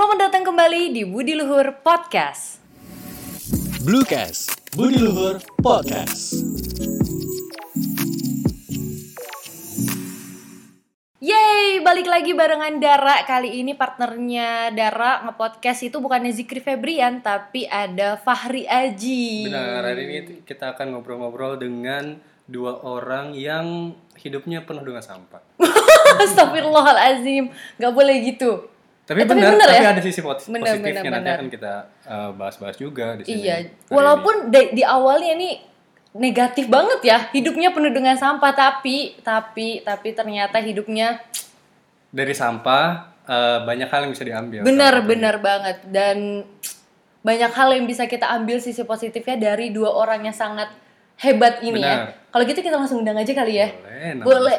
Selamat datang kembali di Budi Luhur Podcast. Bluecast, Budi Luhur Podcast. Yeay, balik lagi barengan Dara. Kali ini partnernya Dara ngepodcast itu bukan Zikri Febrian, tapi ada Fahri Aji. Benar, hari ini kita akan ngobrol-ngobrol dengan dua orang yang hidupnya penuh dengan sampah. Astagfirullahalazim, nggak boleh gitu. Tapi Eh, tapi benar, benar tapi ya? ada sisi pos- Benar, positifnya benar, nanti benar. akan kita uh, bahas-bahas juga di sini. Iya, walaupun di, di awalnya ini negatif banget ya, hidupnya penuh dengan sampah, tapi tapi tapi ternyata hidupnya dari sampah uh, banyak hal yang bisa diambil. benar benar banget dan banyak hal yang bisa kita ambil sisi positifnya dari dua orang yang sangat hebat ini ya. Benar. Kalau gitu kita langsung undang aja kali ya. Boleh, Boleh.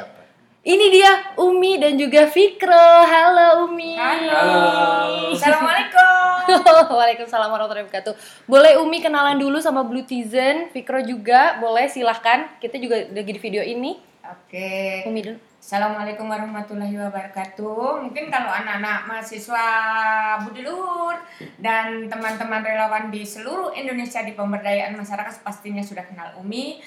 Ini dia Umi dan juga Fikro. Halo Umi. Halo. Assalamualaikum. Waalaikumsalam warahmatullahi wabarakatuh. Boleh Umi kenalan dulu sama Blue Tizen, Fikro juga, boleh silahkan. Kita juga lagi di video ini. Oke. Umi dulu. Assalamualaikum warahmatullahi wabarakatuh. Mungkin kalau anak-anak mahasiswa Budi Luhur dan teman-teman relawan di seluruh Indonesia di pemberdayaan masyarakat pastinya sudah kenal Umi.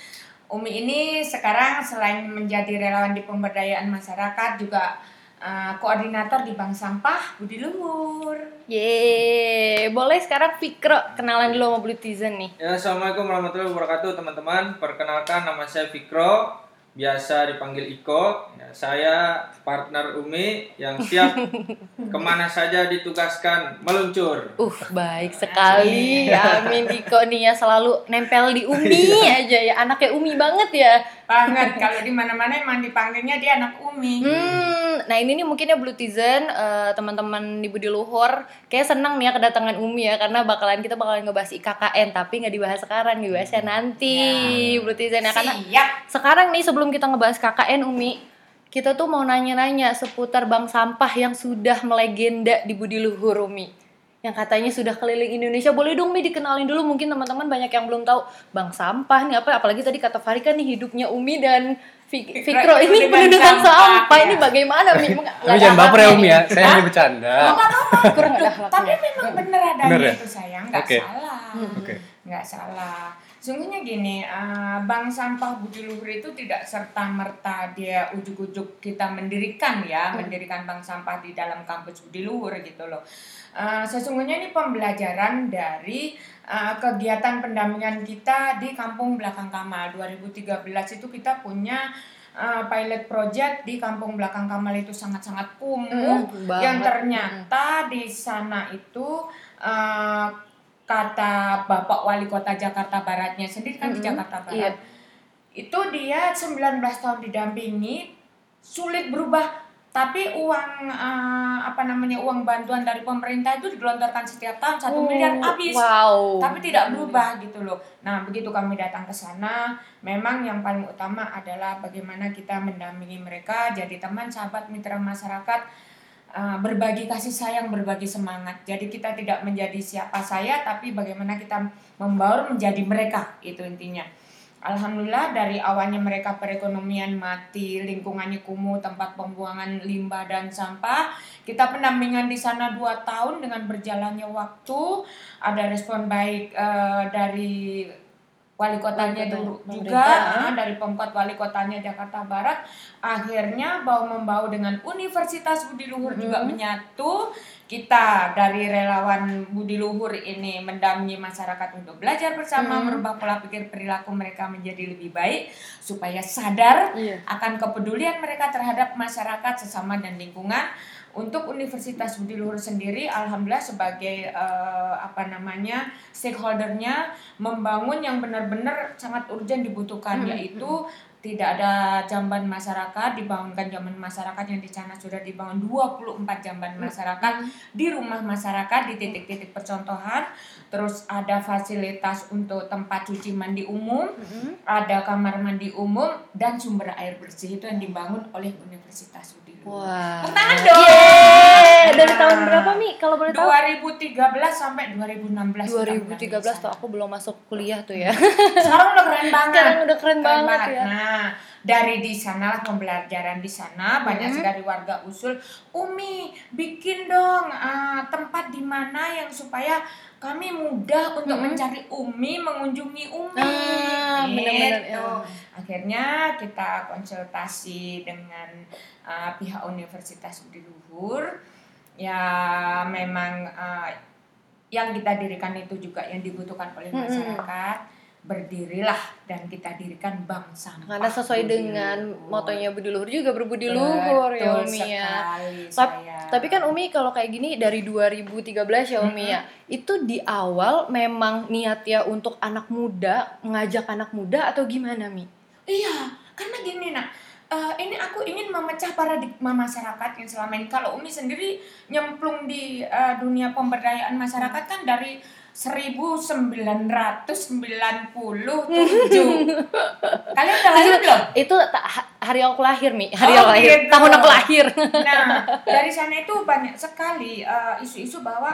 Umi ini sekarang selain menjadi relawan di pemberdayaan masyarakat juga eh, koordinator di Bank Sampah Budi Luhur. Yeay, boleh sekarang Fikro kenalan dulu sama Blue Tizen nih. Ya, Assalamualaikum warahmatullahi wabarakatuh teman-teman. Perkenalkan nama saya Fikro, biasa dipanggil Iko. Ya, saya partner Umi yang siap ke mana saja ditugaskan meluncur. Uh, baik sekali. Amin Iko nih ya selalu nempel di Umi aja ya. Anaknya Umi banget ya. Banget kalau di mana-mana emang dipanggilnya dia anak Umi. Hmm, nah ini nih mungkin ya Blue Tizen eh, teman-teman di Budi Luhur kayak senang nih ya kedatangan Umi ya karena bakalan kita bakalan ngebahas IKKN tapi nggak dibahas sekarang dibahasnya nanti Blue Tizen ya. Karena Siap. sekarang nih sebelum kita ngebahas KKN Umi kita tuh mau nanya-nanya seputar bank sampah yang sudah melegenda di Budi Luhur Umi. Yang katanya sudah keliling Indonesia. Boleh dong Mi dikenalin dulu. Mungkin teman-teman banyak yang belum tahu bank sampah nih apa apalagi tadi kata Fari kan nih hidupnya Umi dan Fik- Fikro ini dengan sampah, sampah ya. ini bagaimana Tapi ada jangan baper ya Umi ya, saya hanya bercanda. kurang ada akhlaknya Tapi memang bener adanya Bener ya? itu sayang, nggak Oke. salah. Oke. Nggak salah. Sungguhnya gini, eh, bank sampah Budi Luhur itu tidak serta merta dia ujuk-ujuk kita mendirikan ya, mendirikan bank sampah di dalam kampus Budi Luhur gitu loh. Eh, sesungguhnya ini pembelajaran dari eh, kegiatan pendampingan kita di Kampung Belakang Kamal 2013 itu kita punya eh, pilot project di Kampung Belakang Kamal itu sangat-sangat kumuh Hmm, banget. yang ternyata di sana itu eh, kata Bapak Wali Kota Jakarta Baratnya sendiri kan di Mm-mm, Jakarta iya. Barat. Itu dia 19 tahun didampingi sulit berubah tapi uang eh, apa namanya uang bantuan dari pemerintah itu digelontorkan setiap tahun satu Oh, miliar habis wow tapi tidak berubah gitu loh. Nah, begitu kami datang ke sana, memang yang paling utama adalah bagaimana kita mendampingi mereka jadi teman, sahabat, mitra masyarakat uh, berbagi kasih sayang, berbagi semangat. Jadi kita tidak menjadi siapa saya tapi bagaimana kita membaur menjadi mereka itu intinya. Alhamdulillah dari awalnya mereka perekonomian mati, lingkungannya kumuh, tempat pembuangan limbah dan sampah. Kita pendampingan di sana dua tahun dengan berjalannya waktu, ada respon baik eh, dari wali kotanya dulu juga, ah, dari Pemkot wali kotanya Jakarta Barat. Akhirnya bau membau dengan Universitas Budi Luhur juga Mhm. menyatu. Kita dari relawan Budi Luhur ini mendampingi masyarakat untuk belajar bersama, Mhm. merubah pola pikir perilaku mereka menjadi lebih baik supaya sadar Iya. akan kepedulian mereka terhadap masyarakat sesama dan lingkungan. Untuk Universitas Budi Luhur sendiri, alhamdulillah sebagai eh, apa namanya stakeholdernya membangun yang benar-benar sangat urgent dibutuhkan, Hmm, yaitu tidak ada jamban masyarakat, dibangunkan jamban masyarakat yang di sana sudah dibangun 24 jamban masyarakat di rumah masyarakat di titik-titik percontohan. Terus ada fasilitas untuk tempat cuci mandi umum, Mhm. ada kamar mandi umum dan sumber air bersih itu yang dibangun oleh Universitas. Wah. Tepuk tangan dong. Yeay. Dari Nah. tahun berapa Mi kalau boleh tahu? 2013 sampai 2016. kita 2013 tuh mendampingi aku belum masuk kuliah tuh ya. sana. Sekarang udah keren banget. Sekarang udah keren banget ya. Nah, dari di sanalah pembelajaran di sana banyak Mhm. sekali warga usul, Umi bikin dong ah, tempat mana yang supaya kami mudah untuk Mm-mm. mencari Umi, mengunjungi Umi. Ah, benar-benar, Gitu. ya. Akhirnya kita konsultasi dengan uh, pihak Universitas Budi Luhur. Ya memang uh, yang kita dirikan itu juga yang dibutuhkan oleh masyarakat. Berdirilah dan kita dirikan bank sampah. Karena sesuai Budi dengan Luhur. motonya Budi Luhur juga berbudi luhur ya Umi ya. sekali, Tap- saya. Tapi kan Umi kalau kayak gini dari 2013 ya Umi ya. Itu di awal memang niat ya untuk anak muda, mengajak anak muda atau gimana Mi? Iya, karena gini nak, eh, ini aku ingin memecah paradigma masyarakat yang selama ini. Kalau Umi sendiri nyemplung di eh, dunia pemberdayaan masyarakat kan dari 1997. Kalian udah lahir belum? Itu hari aku lahir Mi, hari Oh, aku lahir, gitu. tahun aku lahir. Nah, dari sana itu banyak sekali eh, isu-isu bahwa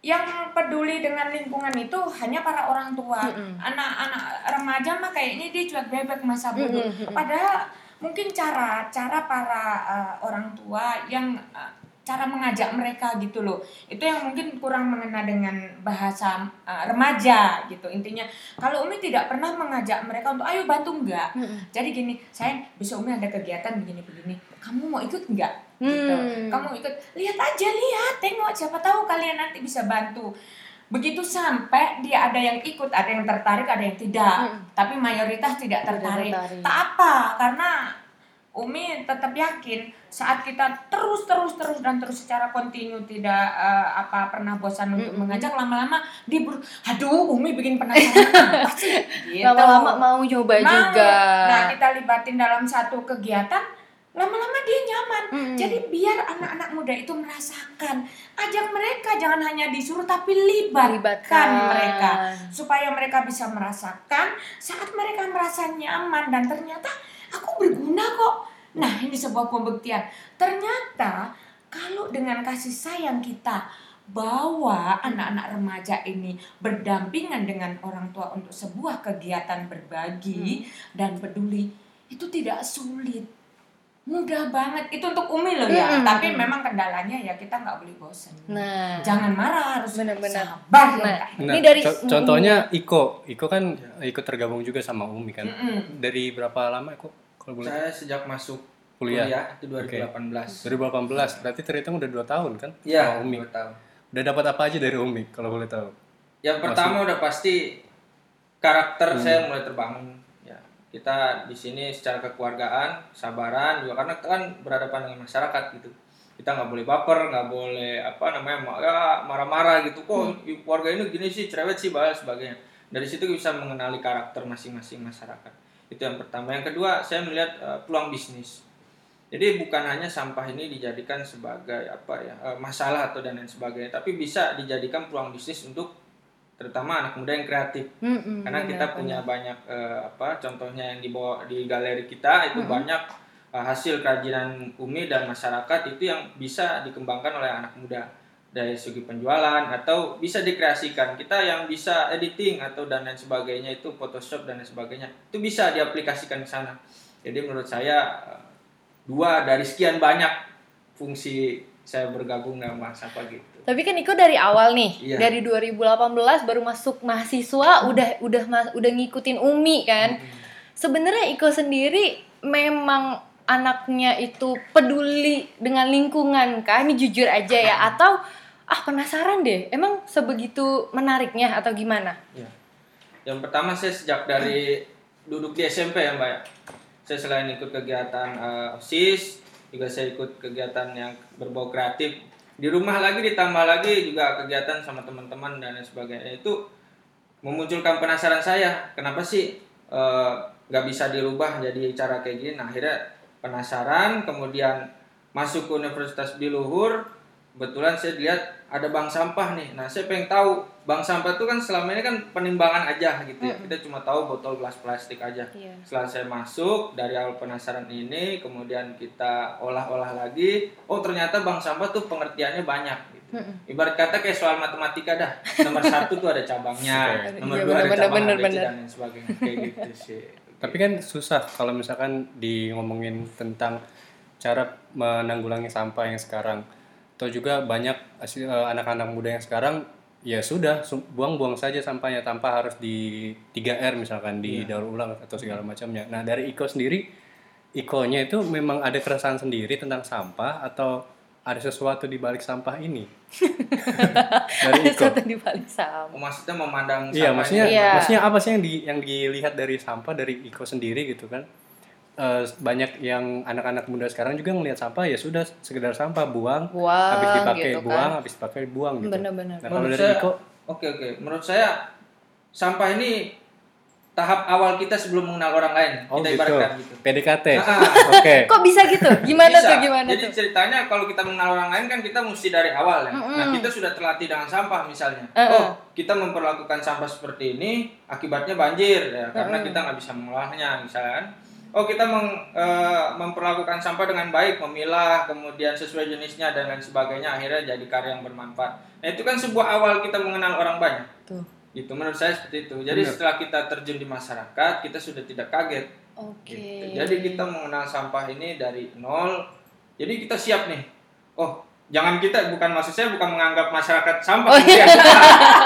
yang peduli dengan lingkungan itu hanya para orang tua. Mm-mm. Anak-anak remaja mah kayaknya dia cuek bebek masa bodoh. Mm-mm. Padahal mungkin cara cara para eh, orang tua yang eh, cara mengajak mereka gitu loh. Itu yang mungkin kurang mengena dengan bahasa eh, remaja gitu. Intinya kalau Umi tidak pernah mengajak mereka untuk ayo bantu enggak. Mm-mm. Jadi gini, sayang, besok Umi ada kegiatan begini-begini. Kamu mau ikut enggak? Gitu. Hmm. Kamu ikut, lihat aja, lihat, tengok. Siapa tahu kalian nanti bisa bantu. Begitu sampai dia ada yang ikut, ada yang tertarik, ada yang tidak. Hmm. Tapi mayoritas tidak Tidak tertarik. tertarik. Tak apa, karena Umi tetap yakin saat kita terus terus terus dan terus secara kontinu tidak eh, apa pernah bosan untuk Mm-mm. mengajak lama-lama dibur aduh Umi bikin penasaran apa sih gitu. Lama-lama mau nyoba juga. Nah, kita libatin dalam satu kegiatan, lama-lama dia nyaman. Mm-mm. Jadi biar anak-anak muda itu merasakan, ajak mereka jangan hanya disuruh tapi libatkan Libatkan. mereka supaya mereka bisa merasakan saat mereka merasa nyaman dan ternyata aku berguna kok. Nah, ini sebuah pembuktian. Ternyata kalau dengan kasih sayang kita bawa anak-anak remaja ini berdampingan dengan orang tua untuk sebuah kegiatan berbagi dan peduli itu tidak sulit mudah banget itu untuk umi loh ya Mm-mm. tapi memang kendalanya ya kita nggak boleh bosan Nah, jangan marah harus Benar-benar. sabar ya Nah, Kak. Nah, Ini dari- co- contohnya Iko, Iko kan ikut tergabung juga sama Umi kan. Mm-mm. Dari berapa lama Iko? Kalau boleh Saya sejak masuk kuliah. kuliah, itu 2018. 2018, berarti terhitung udah 2 tahun kan? Iya, sama Umi. dua tahun. Udah dapat apa aja dari Umi kalau boleh tahu? Yang pertama udah pasti karakter saya mulai terbangun. Kita di sini secara kekeluargaan, sabaran juga karena kan berhadapan dengan masyarakat gitu. Kita nggak boleh baper, nggak boleh apa namanya ma- ya, marah-marah gitu. Kok keluarga ini gini sih, cerewet sih, bahas sebagainya. Dari situ bisa mengenali karakter masing-masing masyarakat. Itu yang pertama. Yang kedua, saya melihat eh, peluang bisnis. Jadi bukan hanya sampah ini dijadikan sebagai apa ya eh, masalah atau dan lain sebagainya, tapi bisa dijadikan peluang bisnis untuk terutama anak muda yang kreatif. Mm-mm, Karena kita benar, punya banyak eh, apa contohnya yang dibawa di galeri kita itu banyak eh, hasil kerajinan Umi dan masyarakat itu yang bisa dikembangkan oleh anak muda dari segi penjualan atau bisa dikreasikan. Kita yang bisa editing atau dan lain sebagainya itu Photoshop dan lain sebagainya itu bisa diaplikasikan ke sana. Jadi menurut saya eh, dua dari sekian banyak fungsi saya bergabung dengan Mas apa gitu. Tapi kan Iko dari awal nih, Iya. dari 2018 baru masuk mahasiswa udah udah ma- udah ngikutin Umi kan. Sebenarnya Iko sendiri memang anaknya itu peduli dengan lingkungan kah? Ini jujur aja ya atau ah penasaran deh. Emang sebegitu menariknya atau gimana? Ya. Yang pertama saya sejak dari duduk di SMP ya Mbak ya. Saya selain ikut kegiatan eh, OSIS, juga saya ikut kegiatan yang berbau kreatif. Di rumah lagi ditambah lagi juga kegiatan sama teman-teman dan lain sebagainya. Itu memunculkan penasaran saya, kenapa sih eh, nggak bisa dirubah jadi cara kayak gini? Nah, akhirnya penasaran, kemudian masuk ke Universitas di Luhur, kebetulan saya lihat ada bank sampah nih. Nah, saya pengen tahu bank sampah itu kan selama ini kan penimbangan aja gitu ya. Kita cuma tahu botol gelas plastik aja. Iya. Setelah saya masuk dari awal penasaran ini, kemudian kita olah-olah lagi. Oh, ternyata bank sampah tuh pengertiannya banyak gitu. Ibarat kata kayak soal matematika dah. Nomor satu tuh ada cabangnya, Iya, nomor dua ada bener, cabang bener, ABC bener. dan lain sebagainya. Kayak gitu sih. Tapi kan susah kalau misalkan di ngomongin tentang cara menanggulangi sampah yang sekarang. Atau juga banyak eh, anak-anak muda yang sekarang ya sudah su- buang-buang saja sampahnya tanpa harus di 3R misalkan di daur ulang atau segala macamnya. Nah, dari Iko sendiri Ikonya itu memang ada keresahan sendiri tentang sampah atau ada sesuatu di balik sampah ini? dari Ada Iko. satu di balik sampah. Oh, maksudnya memandang Iya, sampah maksudnya ini. Iya. maksudnya apa sih yang di yang dilihat dari sampah dari Iko sendiri gitu kan? Eh, banyak yang anak-anak muda sekarang juga ngelihat sampah ya sudah sekedar sampah buang, Buang, habis dipakai gitu kan. buang, habis dipakai buang gitu. Bener-bener. Nah, kalau Menurut dari saya- Iko Oke oke, menurut saya sampah ini tahap awal kita sebelum mengenal orang lain. oh kita gitu. ibaratkan gitu. PDKT. Ah, Oke. Kok bisa gitu? Gimana Bisa. tuh gimana Jadi tuh? ceritanya kalau kita mengenal orang lain kan kita mesti dari awal ya. Mm-mm. Nah kita sudah terlatih dengan sampah misalnya. Uh-uh. Oh kita memperlakukan sampah seperti ini akibatnya banjir ya karena Mm-mm. kita nggak bisa mengolahnya misalnya kan. Oh kita meng- eh, memperlakukan sampah dengan baik, memilah, kemudian sesuai jenisnya dan lain sebagainya akhirnya jadi karya yang bermanfaat. Nah itu kan sebuah awal kita mengenal orang banyak. Tuh. Itu menurut saya seperti itu. Jadi Benar. setelah kita terjun di masyarakat kita sudah tidak kaget. Oke. Gitu. Jadi kita mengenal sampah ini dari nol. Jadi kita siap nih. Oh, jangan kita bukan maksud saya bukan menganggap masyarakat sampah. Oh, iya.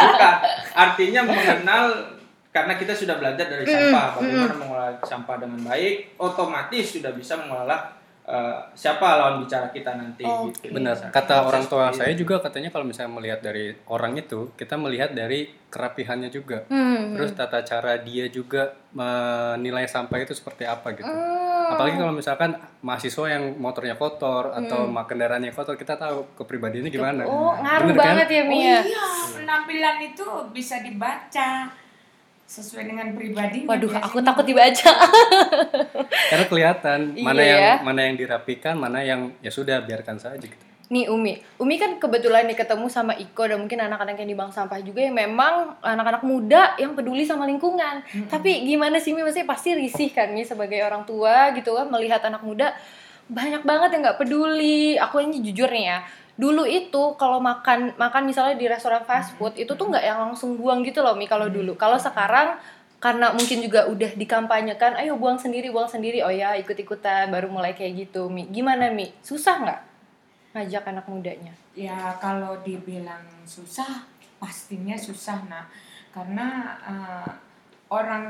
bukan. Artinya mengenal karena kita sudah belajar dari sampah bagaimana mengolah sampah dengan baik, otomatis sudah bisa mengolah eh, siapa lawan bicara kita nanti Oke. gitu. Benar. Kata orang tua saya juga katanya kalau misalnya melihat dari orang itu, kita melihat dari kerapihannya juga. Hmm. Terus tata cara dia juga menilai sampah itu seperti apa gitu. Hmm. Apalagi kalau misalkan mahasiswa yang motornya kotor atau ma- kendaraannya kotor, kita tahu kepribadiannya gimana. Oh, ngaruh Bener kan? banget ya Oh Mia. iya, penampilan itu bisa dibaca sesuai dengan pribadinya. Waduh, biasanya. aku takut dibaca. Karena kelihatan mana Iya yang ya. mana yang dirapikan, mana yang ya sudah biarkan saja gitu. Nih Umi, Umi kan kebetulan nih ketemu sama Iko dan mungkin anak-anak yang di bank sampah juga yang memang anak-anak muda yang peduli sama lingkungan. Tapi gimana sih Mi, maksudnya pasti risih kan Mi sebagai orang tua gitu kan melihat anak muda banyak banget yang nggak peduli. Aku ini jujur nih ya, dulu itu kalau makan makan misalnya di restoran fast food itu tuh nggak yang langsung buang gitu loh Mi kalau dulu. Kalau sekarang karena mungkin juga udah dikampanyekan, ayo buang sendiri, buang sendiri. Oh ya, ikut-ikutan baru mulai kayak gitu Mi. Gimana Mi? Susah nggak? ngajak anak mudanya. Ya kalau dibilang susah, pastinya susah nah, karena eh, orang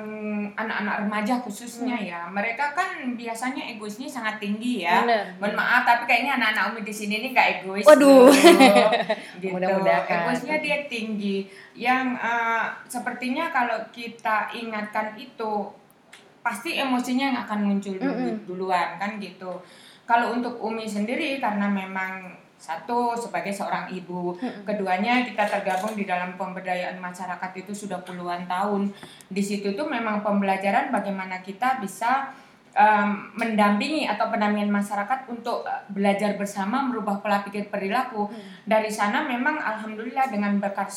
anak-anak remaja khususnya ya, mereka kan biasanya egoisnya sangat tinggi ya. Bener. Mohon maaf, tapi kayaknya anak-anak umi di sini ini nggak egois. Waduh. gitu. Mudah-mudahan. Egoisnya dia tinggi. Yang eh, sepertinya kalau kita ingatkan itu pasti emosinya yang akan muncul dulu- Mm-mm. duluan kan gitu. Kalau untuk Umi sendiri karena memang satu sebagai seorang ibu, keduanya kita tergabung di dalam pemberdayaan masyarakat itu sudah puluhan tahun. Di situ tuh memang pembelajaran bagaimana kita bisa em, mendampingi atau pendampingan masyarakat untuk eh, belajar bersama merubah pola pikir perilaku. Dari sana memang alhamdulillah dengan berkat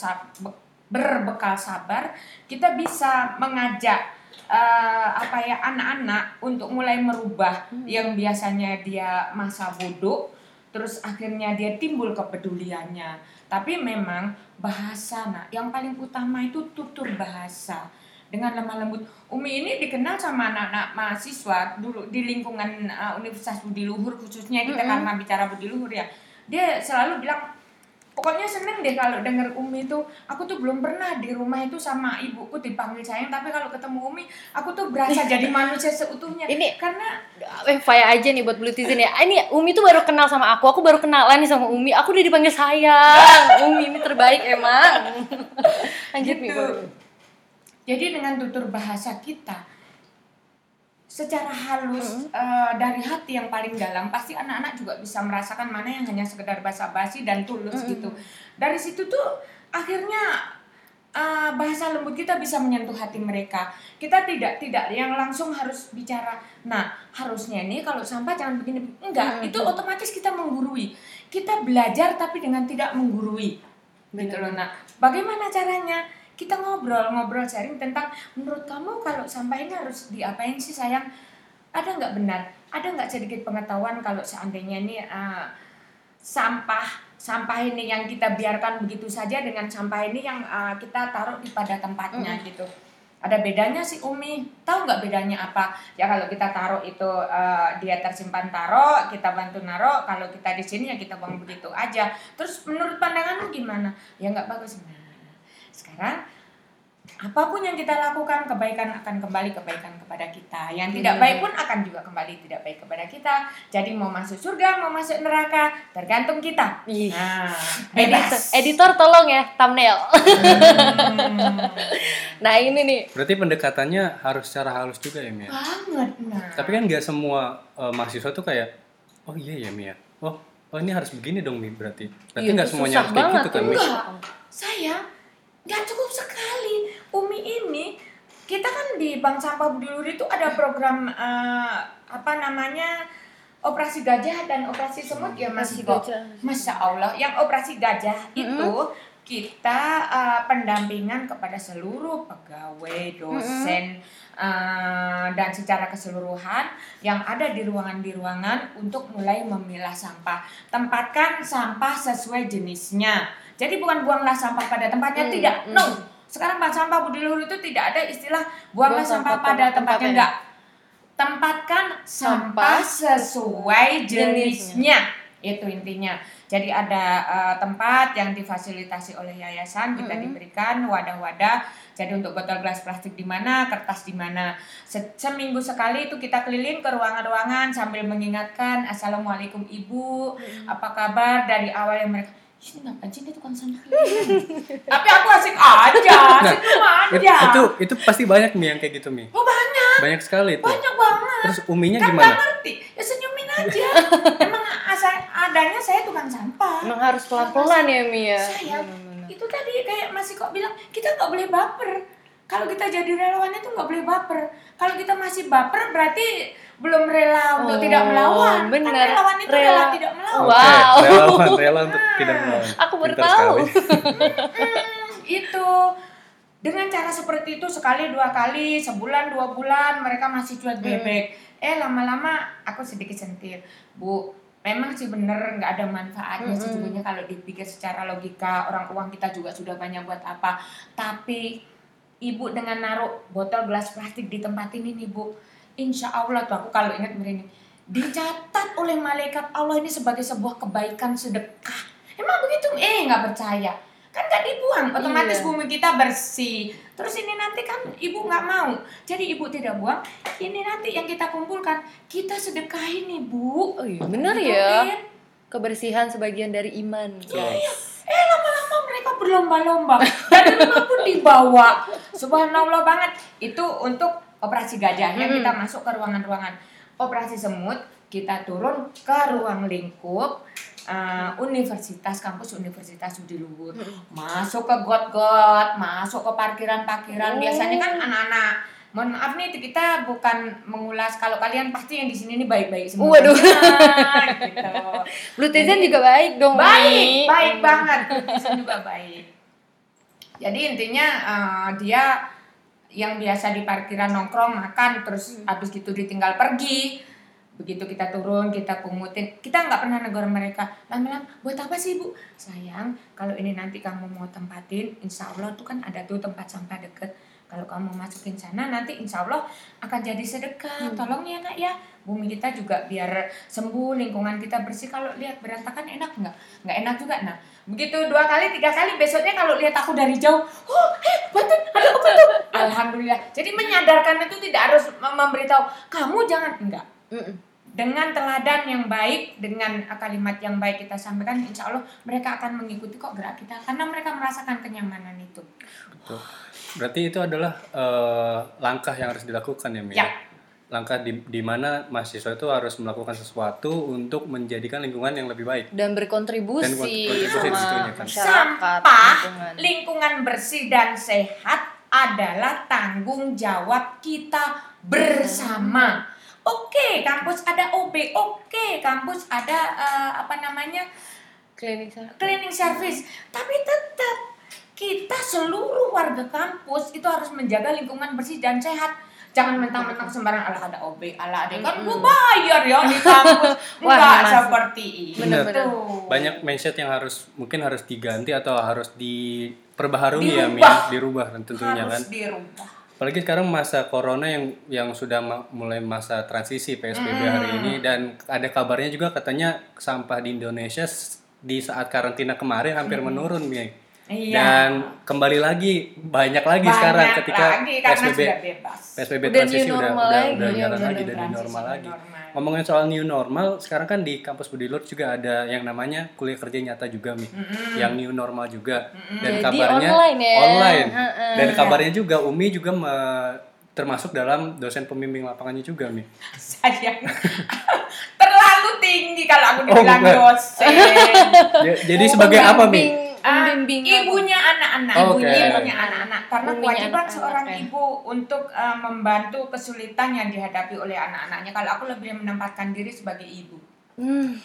berbekal sabar kita bisa mengajak eh, apa ya anak-anak untuk mulai merubah yang biasanya dia masa bodoh terus akhirnya dia timbul kepeduliannya. Tapi memang bahasa nak yang paling utama itu tutur bahasa. Dengan lemah lembut. Umi ini dikenal sama anak-anak mahasiswa dulu di lingkungan uh, Universitas Budi Luhur khususnya. Kita Mm-mm. karena bicara Budi Luhur ya. Dia selalu bilang pokoknya seneng deh kalau denger Umi itu aku tuh belum pernah di rumah itu sama ibuku dipanggil sayang tapi kalau ketemu Umi aku tuh berasa jadi manusia seutuhnya Ini- karena Eh, Faya aja nih buat Bluetizen ya. Ah, Ini Umi tuh baru kenal sama aku. Aku baru kenalan nih sama Umi. Aku udah dipanggil sayang. Umi ini terbaik emang. Lanjut. Gitu. Jadi dengan tutur bahasa kita secara halus eh, dari hati yang paling dalam pasti anak-anak juga bisa merasakan mana yang hanya sekedar basa-basi dan tulus gitu. Dari situ tuh akhirnya eh, bahasa lembut kita bisa menyentuh hati mereka. Kita tidak tidak yang langsung harus bicara. Nah, harusnya ini kalau sampah jangan begini. Enggak, Mm, itu otomatis kita menggurui. Kita belajar tapi dengan tidak menggurui. Gitu loh. Nah, bagaimana caranya? Kita ngobrol, ngobrol sharing tentang menurut kamu kalau sampah ini harus diapain sih sayang? Ada nggak benar? Ada nggak sedikit pengetahuan kalau seandainya ini eh, sampah sampah ini yang kita biarkan begitu saja dengan sampah ini yang eh, kita taruh di pada tempatnya gitu. ada bedanya sih Umi tahu nggak bedanya apa ya kalau kita taruh itu eh, dia tersimpan taruh kita bantu naruh kalau kita di sini ya kita buang begitu aja terus menurut pandanganmu gimana ya nggak bagus nah sekarang apa pun yang kita lakukan kebaikan akan kembali kebaikan kepada kita yang tidak Hmm. baik pun akan juga kembali tidak baik kepada kita jadi mau masuk surga mau masuk neraka tergantung kita nah Editor, editor tolong ya thumbnail. Hmm, nah ini nih. Berarti pendekatannya harus secara halus juga ya Mia. banget nah Tapi kan nggak semua eh, mahasiswa tuh kayak, oh iya ya Mia. Oh, oh ini harus begini dong Mi berarti. Berarti Iya, nggak itu semuanya harus kayak banget gitu kan tuh. Mi. Enggak. Saya nggak cukup sekali. Umi ini kita kan di Bank Sampah Budi Luhur itu ada program eh, apa namanya operasi gajah dan operasi semut ya Mas gajah. Masya Allah, yang operasi gajah itu kita eh, pendampingan kepada seluruh pegawai, dosen, eh, dan secara keseluruhan yang ada di ruangan di ruangan untuk mulai memilah sampah. Tempatkan sampah sesuai jenisnya. Jadi bukan buanglah sampah pada tempatnya Hmm, tidak. hmm. No. Sekarang Bank Sampah Budi Luhur itu tidak ada istilah buanglah Buang sampah sampah pada tempatnya tempatnya. enggak. Tempatkan sampah sesuai jenisnya. Itu intinya. Jadi ada eh, tempat yang difasilitasi oleh yayasan kita diberikan wadah-wadah. Jadi untuk botol gelas plastik di mana, kertas di mana. Se- Seminggu sekali itu kita keliling ke ruangan-ruangan sambil mengingatkan Assalamualaikum Ibu, apa kabar dari awal yang mereka ini ngapain sih dia tukang sampah keliling?" Tapi aku asik aja, asik It- aja. itu itu pasti banyak Mi yang kayak gitu Mi. Oh banyak, Banyak sekali itu. banyak banget. Terus uminya Kan gimana? nggak ngerti, ya senyumin aja. Emang asal adanya saya tukang sampah. Emang harus pelan-pelan ya Mia. Sayang, itu tadi kayak masih kok bilang kita nggak boleh baper. Kalau kita jadi relawan itu nggak boleh baper. Kalau kita masih baper berarti belum rela untuk Oh, tidak melawan. bener. Kan relawan itu rela, Rela. tidak melawan. Wow. Oke, relawan, rela untuk tidak melawan. Aku baru tahu. Hmm, itu dengan cara seperti itu sekali dua kali sebulan dua bulan mereka masih cuek bebek eh lama-lama aku sedikit sentil bu memang sih bener nggak ada manfaatnya Mm-mm. sejujurnya kalau dipikir secara logika orang uang kita juga sudah banyak buat apa tapi ibu dengan naruh botol gelas plastik di tempat ini nih bu. Insya Allah tuh aku kalau ingat merinding dicatat oleh malaikat Allah ini sebagai sebuah kebaikan sedekah. Emang begitu? Eh nggak percaya. Kan nggak dibuang. Otomatis Iya. bumi kita bersih. Terus ini nanti kan ibu nggak mau. Jadi ibu tidak buang. Ini nanti yang kita kumpulkan. Kita sedekahin nih bu. Oh iya, bener Gitu, ya. Kebersihan sebagian dari iman, guys. eh lama-lama mereka berlomba-lomba? Dan rumah pun dibawa. Subhanallah banget. Itu untuk operasi gajahnya. Hmm. kita masuk ke ruangan-ruangan operasi semut. Kita turun ke ruang lingkup eh, universitas kampus universitas Luhur masuk ke got-got masuk ke parkiran-parkiran. Oh. biasanya kan anak-anak mohon maaf nih kita bukan mengulas. Kalau kalian pasti yang di sini nih baik-baik semua. Waduh. Gitu. Blue Tizen juga baik dong, baik Mi. baik banget. Bisa juga baik. Jadi intinya eh, dia yang biasa di parkiran nongkrong makan terus habis gitu ditinggal pergi. Begitu kita turun kita pungutin. Kita nggak pernah negor mereka. Lama-lama buat apa sih bu? Sayang kalau ini nanti kamu mau tempatin insya Allah tuh kan ada tuh tempat sampah deket kalau kamu masukin sana nanti insya Allah akan jadi sedekah. Tolong ya nak ya. Bumi kita juga biar sembuh lingkungan kita bersih. Kalau lihat berantakan enak nggak? Nggak enak juga nah begitu dua kali tiga kali besoknya kalau lihat aku dari jauh oh eh bantuin ada apa tuh? Alhamdulillah. Jadi menyadarkan itu tidak harus mem- memberitahu kamu jangan. Enggak Mm-mm. dengan teladan yang baik dengan kalimat yang baik kita sampaikan insya Allah mereka akan mengikuti kok gerak kita. Karena mereka merasakan kenyamanan itu. Betul. Berarti itu adalah eh, langkah yang harus dilakukan ya, Mia? Ya. Langkah di, di mana mahasiswa itu harus melakukan sesuatu untuk menjadikan lingkungan yang lebih baik. Dan berkontribusi, Dan berkontribusi sama kan. masyarakat, sampah lingkungan. lingkungan bersih dan sehat adalah tanggung jawab kita bersama Oke, kampus ada OB. Oke, kampus ada eh, apa namanya? Cleaning service. cleaning service. Tapi tetap kita seluruh warga kampus itu harus menjaga lingkungan bersih dan sehat. Jangan mentang-mentang sembarang ala ada OB, ala ada kan gue bayar ya di kampus. Mas. seperti itu. Bener-bener. Banyak mindset yang harus mungkin harus diganti atau harus diperbaharui ya. Mia, dirubah tentunya kan. harus dirubah. apalagi sekarang masa corona yang yang sudah ma- mulai masa transisi PSBB hari ini dan ada kabarnya juga katanya sampah di Indonesia di saat karantina kemarin hampir menurun Mi. Iya. Dan kembali lagi banyak lagi Banyak sekarang ketika lagi PSBB sudah bebas. PSBB Udah transisi new udah normal udah, lagi, udah jalan lagi dan new transisi normal lagi. normal. Ngomongin soal new normal, sekarang kan di kampus Budi Luhur juga ada yang namanya kuliah kerja nyata juga Mi. Yang new normal juga. Dan Jadi kabarnya online ya. online. Heeh. Dan kabarnya juga Umi juga me- termasuk dalam dosen pembimbing lapangannya juga Mi. Sayang. Terlalu tinggi kalau aku Oh, dibilang bukan. dosen. Ja- Jadi sebagai apa Mi? Pembimbing ibunya anak-anak, Oke. ibunya ibunya anak-anak. Karena Ibunya kewajiban anak-anak, seorang ya. ibu untuk eh, membantu kesulitan yang dihadapi oleh anak-anaknya. Kalau aku lebih menempatkan diri sebagai ibu. Hmm,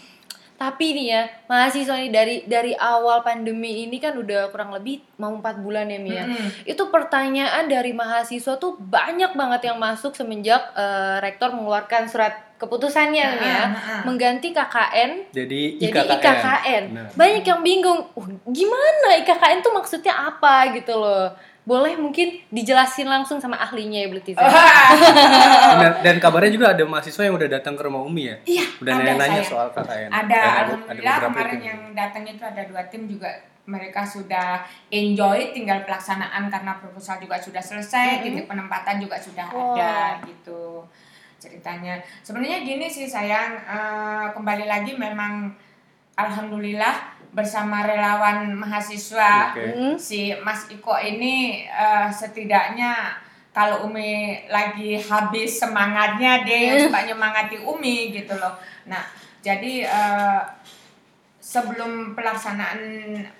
tapi nih ya, mahasiswa nih dari dari awal pandemi ini kan udah kurang lebih mau empat bulan ya Mia. Mm-mm. Itu pertanyaan dari mahasiswa tuh banyak banget yang masuk semenjak eh, rektor mengeluarkan surat keputusannya nih ya, Ah, ah, ah. mengganti KKN Jadi jadi IKKN. IKKN. Nah. Banyak yang bingung, "Uh, gimana IKKN tuh maksudnya apa gitu loh. Boleh mungkin dijelasin langsung sama ahlinya ya Bletiza. Dan, dan kabarnya juga ada mahasiswa yang udah datang ke rumah Umi ya? Iya, Udah ada nanya-nanya saya. soal KKN. Ada, Dan alhamdulillah beberapa kemarin itu. yang datang itu ada dua tim juga mereka sudah enjoy tinggal pelaksanaan karena proposal juga sudah selesai, titik penempatan juga sudah Wah. ada gitu ceritanya. Sebenarnya gini sih sayang, eh, kembali lagi memang alhamdulillah bersama relawan mahasiswa Oke. Hmm. si Mas Iko ini eh, setidaknya kalau Umi lagi habis semangatnya dia yang suka nyemangati Umi gitu loh. Nah jadi eh, sebelum pelaksanaan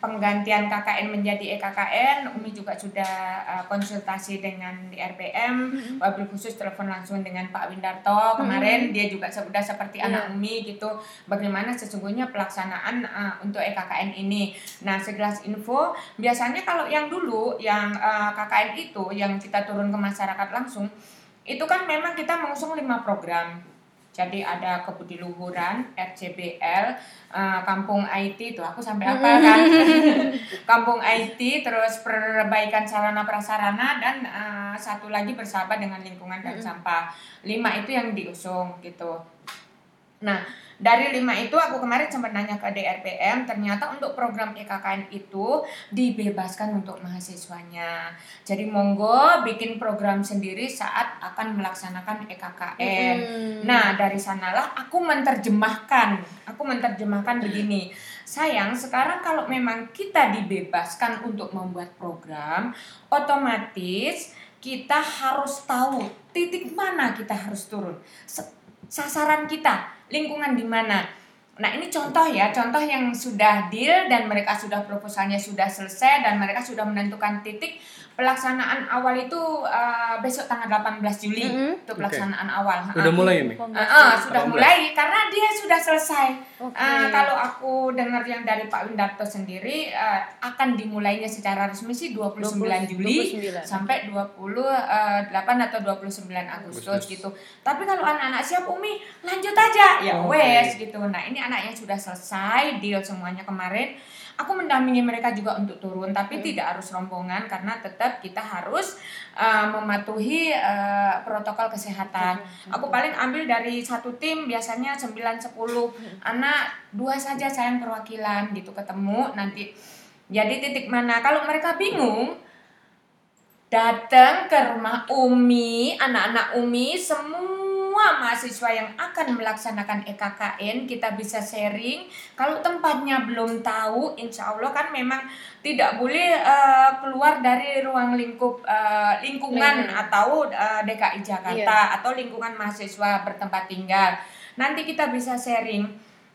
penggantian KKN menjadi EKKN, Umi juga sudah eh, konsultasi dengan di RPM, wabil khusus telepon langsung dengan Pak Windarto kemarin dia juga sudah seperti Iya. anak Umi gitu, bagaimana sesungguhnya pelaksanaan eh, untuk EKKN ini. Nah segelas info, biasanya kalau yang dulu yang eh, KKN itu yang kita turun ke masyarakat langsung, itu kan memang kita mengusung lima program. Jadi ada kebudiluhuran, RCBL, eh, kampung IT itu aku sampai apa kan? kampung IT, terus perbaikan sarana prasarana dan eh, satu lagi bersahabat dengan lingkungan dan sampah. Lima itu yang diusung gitu. Nah, dari lima itu aku kemarin sempat nanya ke DRPM, ternyata untuk program EKKN itu dibebaskan untuk mahasiswanya. Jadi monggo bikin program sendiri saat akan melaksanakan EKKN. Hmm. Nah, dari sanalah aku menerjemahkan. Aku menerjemahkan begini. Sayang, sekarang kalau memang kita dibebaskan untuk membuat program, otomatis kita harus tahu titik mana kita harus turun. Se- Sasaran kita, lingkungan di mana. Nah, ini contoh ya, contoh yang sudah deal dan mereka sudah proposalnya sudah selesai dan mereka sudah menentukan titik pelaksanaan awal itu uh, besok tanggal 18 Juli Mhm. itu pelaksanaan awal. Udah Ah, mulai ya Mi? Ah, ah, sudah 18. mulai karena dia sudah selesai. Oke. Ah, kalau aku dengar yang dari Pak Windarto sendiri ah, akan dimulainya secara resmi sih 29 Juli 29. sampai 28 atau 29 Agustus Agustus. gitu. Tapi kalau anak-anak siap Umi lanjut aja ya Oke. wes gitu. Nah, ini anak yang sudah selesai deal semuanya kemarin. Aku mendampingi mereka juga untuk turun tapi tidak harus rombongan karena tetap kita harus uh, mematuhi uh, protokol kesehatan. Aku paling ambil dari satu tim biasanya 9 10 anak dua saja sayang perwakilan gitu ketemu nanti. Jadi titik mana? Kalau mereka bingung datang ke rumah Umi, anak-anak Umi, semua mahasiswa yang akan melaksanakan EKKN kita bisa sharing. Kalau tempatnya belum tahu, insya Allah kan memang tidak boleh eh, keluar dari ruang lingkup eh, lingkungan Lingkungan. atau eh, DKI Jakarta atau lingkungan mahasiswa bertempat tinggal. Nanti kita bisa sharing.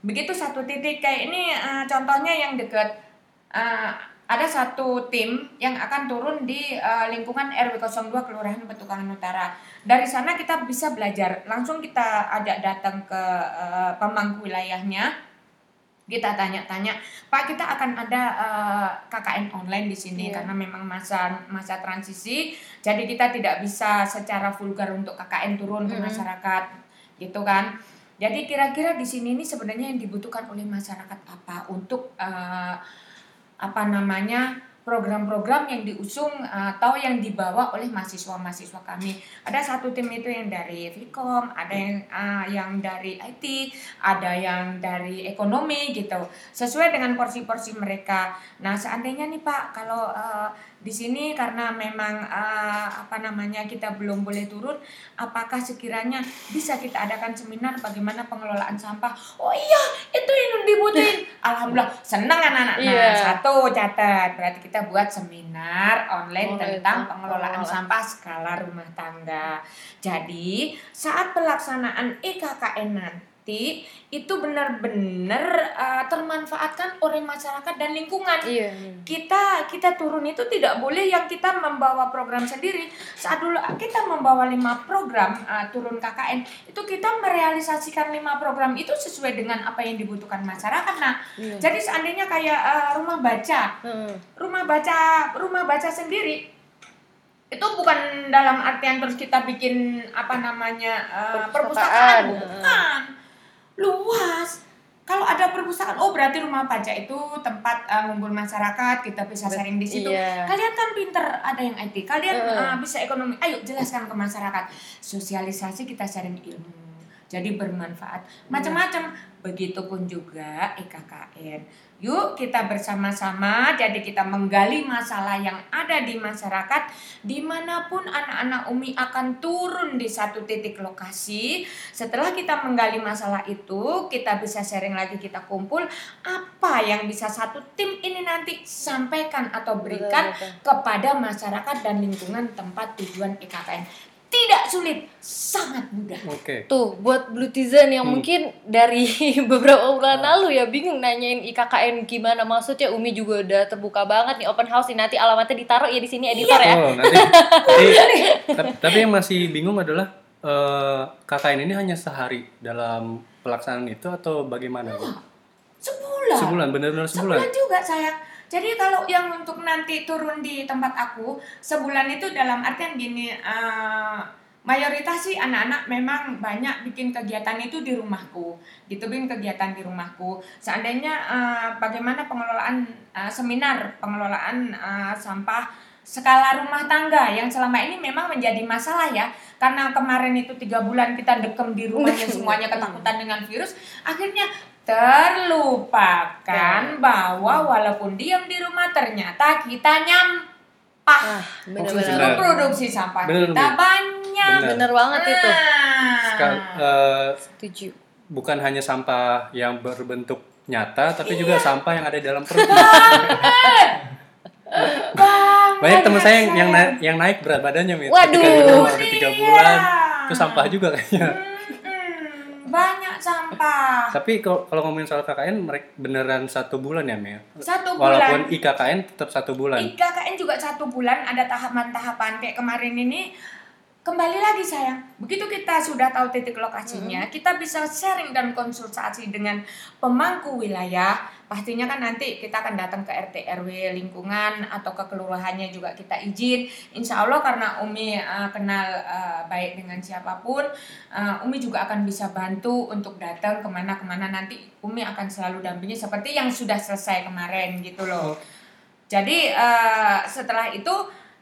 Begitu satu titik kayak ini eh, contohnya yang dekat. Eh, ada satu tim yang akan turun di eh, lingkungan RW 02 Kelurahan Petukangan Utara. Dari sana kita bisa belajar. Langsung kita ajak datang ke eh, pemangku wilayahnya. Kita tanya-tanya, Pak kita akan ada eh, KKN online di sini Iya. karena memang masa masa transisi. Jadi kita tidak bisa secara vulgar untuk KKN turun ke Mm-mm. masyarakat, gitu kan? Jadi kira-kira di sini ini sebenarnya yang dibutuhkan oleh masyarakat apa untuk eh, apa namanya program-program yang diusung atau yang dibawa oleh mahasiswa-mahasiswa kami. Ada satu tim itu yang dari Vkom, ada yang ah, yang dari IT, ada yang dari ekonomi gitu. Sesuai dengan porsi-porsi mereka. Nah, seandainya nih Pak, kalau eh, di sini karena memang eh, apa namanya kita belum boleh turun, apakah sekiranya bisa kita adakan seminar bagaimana pengelolaan sampah? Oh iya, itu yang dibutuhin. Alhamdulillah, senang anak-anak. Nah, Iya. satu catat, berarti kita buat seminar online Online tentang tentang pengelolaan pengelolaan. sampah skala rumah tangga. Jadi, saat pelaksanaan EKKN nanti itu benar-benar uh, termanfaatkan oleh masyarakat dan lingkungan Iya. kita kita turun itu tidak boleh yang kita membawa program sendiri saat dulu kita membawa lima program uh, turun KKN itu kita merealisasikan lima program itu sesuai dengan apa yang dibutuhkan masyarakat nah Iya. jadi seandainya kayak uh, rumah baca Heeh. rumah baca rumah baca sendiri itu bukan dalam artian terus kita bikin apa namanya uh, perpustakaan Perpustakaan. bukan luas. Kalau ada perpustakaan oh berarti rumah baca itu tempat uh, ngumpul masyarakat kita bisa sharing di situ. Iya. kalian kan pinter ada yang IT. Kalian Heeh. uh, bisa ekonomi. Ayo jelaskan ke masyarakat. Sosialisasi kita sharing ilmu jadi bermanfaat. Macam-macam. Begitupun juga EKKN yuk kita bersama-sama jadi kita menggali masalah yang ada di masyarakat di mana pun anak-anak Umi akan turun di satu titik lokasi setelah kita menggali masalah itu kita bisa sharing lagi kita kumpul apa yang bisa satu tim ini nanti sampaikan atau berikan Betul, betul. kepada masyarakat dan lingkungan tempat tujuan EKKN tidak sulit sangat mudah Oke. Tuh, buat Blutizen yang Hmm. mungkin dari beberapa bulan lalu ya bingung nanyain IKKN gimana maksudnya Umi juga udah terbuka banget nih open house ini nanti alamatnya ditaruh ya di sini editor ya. Oh, nanti. tapi, tapi- tapi yang masih bingung adalah eh, KKN ini hanya sehari dalam pelaksanaan itu atau bagaimana? Bu? sebulan Sebulan, benar-benar sebulan. Sebulan juga sayang. Jadi kalau yang untuk nanti turun di tempat aku sebulan itu dalam artian gini eh, mayoritas sih anak-anak memang banyak bikin kegiatan itu di rumahku, gitu bikin kegiatan di rumahku. Seandainya eh, bagaimana pengelolaan eh, seminar pengelolaan eh, sampah skala rumah tangga yang selama ini memang menjadi masalah ya karena kemarin itu tiga bulan kita dekem di rumah yang semuanya ketakutan dengan virus akhirnya terlupakan bahwa walaupun diam di rumah ternyata kita nyampah Ah, Benar. bener-bener. produksi sampah Bener, kita Bu. banyak Bener. Bener banget itu. Nah. Sekal- eh, Setuju. bukan hanya sampah yang berbentuk nyata, tapi juga sampah yang ada di dalam perut. Banyak teman saya yang yang naik, yang naik berat badannya, Mit. Waduh. Ketika di rumah udah tiga Iya. bulan, itu sampah juga kayaknya. Mm-mm, sampah Tapi kalau kalau ngomongin soal KKN, mereka beneran satu bulan ya, Mia? satu bulan Walaupun IKKN tetap satu bulan. IKKN juga satu bulan ada tahapan-tahapan kayak kemarin ini kembali lagi sayang. Begitu kita sudah tahu titik lokasinya kita bisa sharing dan konsultasi dengan pemangku wilayah. Pastinya kan nanti kita akan datang ke RT RW lingkungan atau ke kelurahannya juga kita izin. Insya Allah karena Umi uh, kenal uh, baik dengan siapa pun uh, Umi juga akan bisa bantu untuk datang ke mana-kemana. Nanti Umi akan selalu dampingi seperti yang sudah selesai kemarin gitu loh. Jadi eh, setelah itu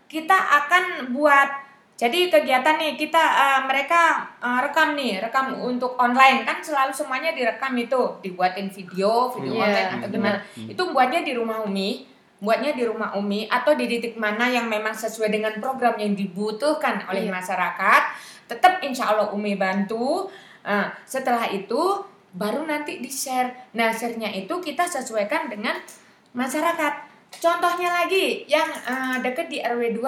kita akan buat jadi kegiatan nih kita eh, mereka eh, rekam nih rekam untuk online. Kan selalu semuanya direkam itu. Dibuatin video video Iya, online atau gimana. Itu buatnya di rumah Umi. Buatnya di rumah Umi atau di titik mana yang memang sesuai dengan program yang dibutuhkan oleh Iya. masyarakat. Tetap insya Allah Umi bantu. Nah, setelah itu baru nanti di share nah share-nya itu kita sesuaikan dengan masyarakat Contohnya lagi yang eh, deket di RW 2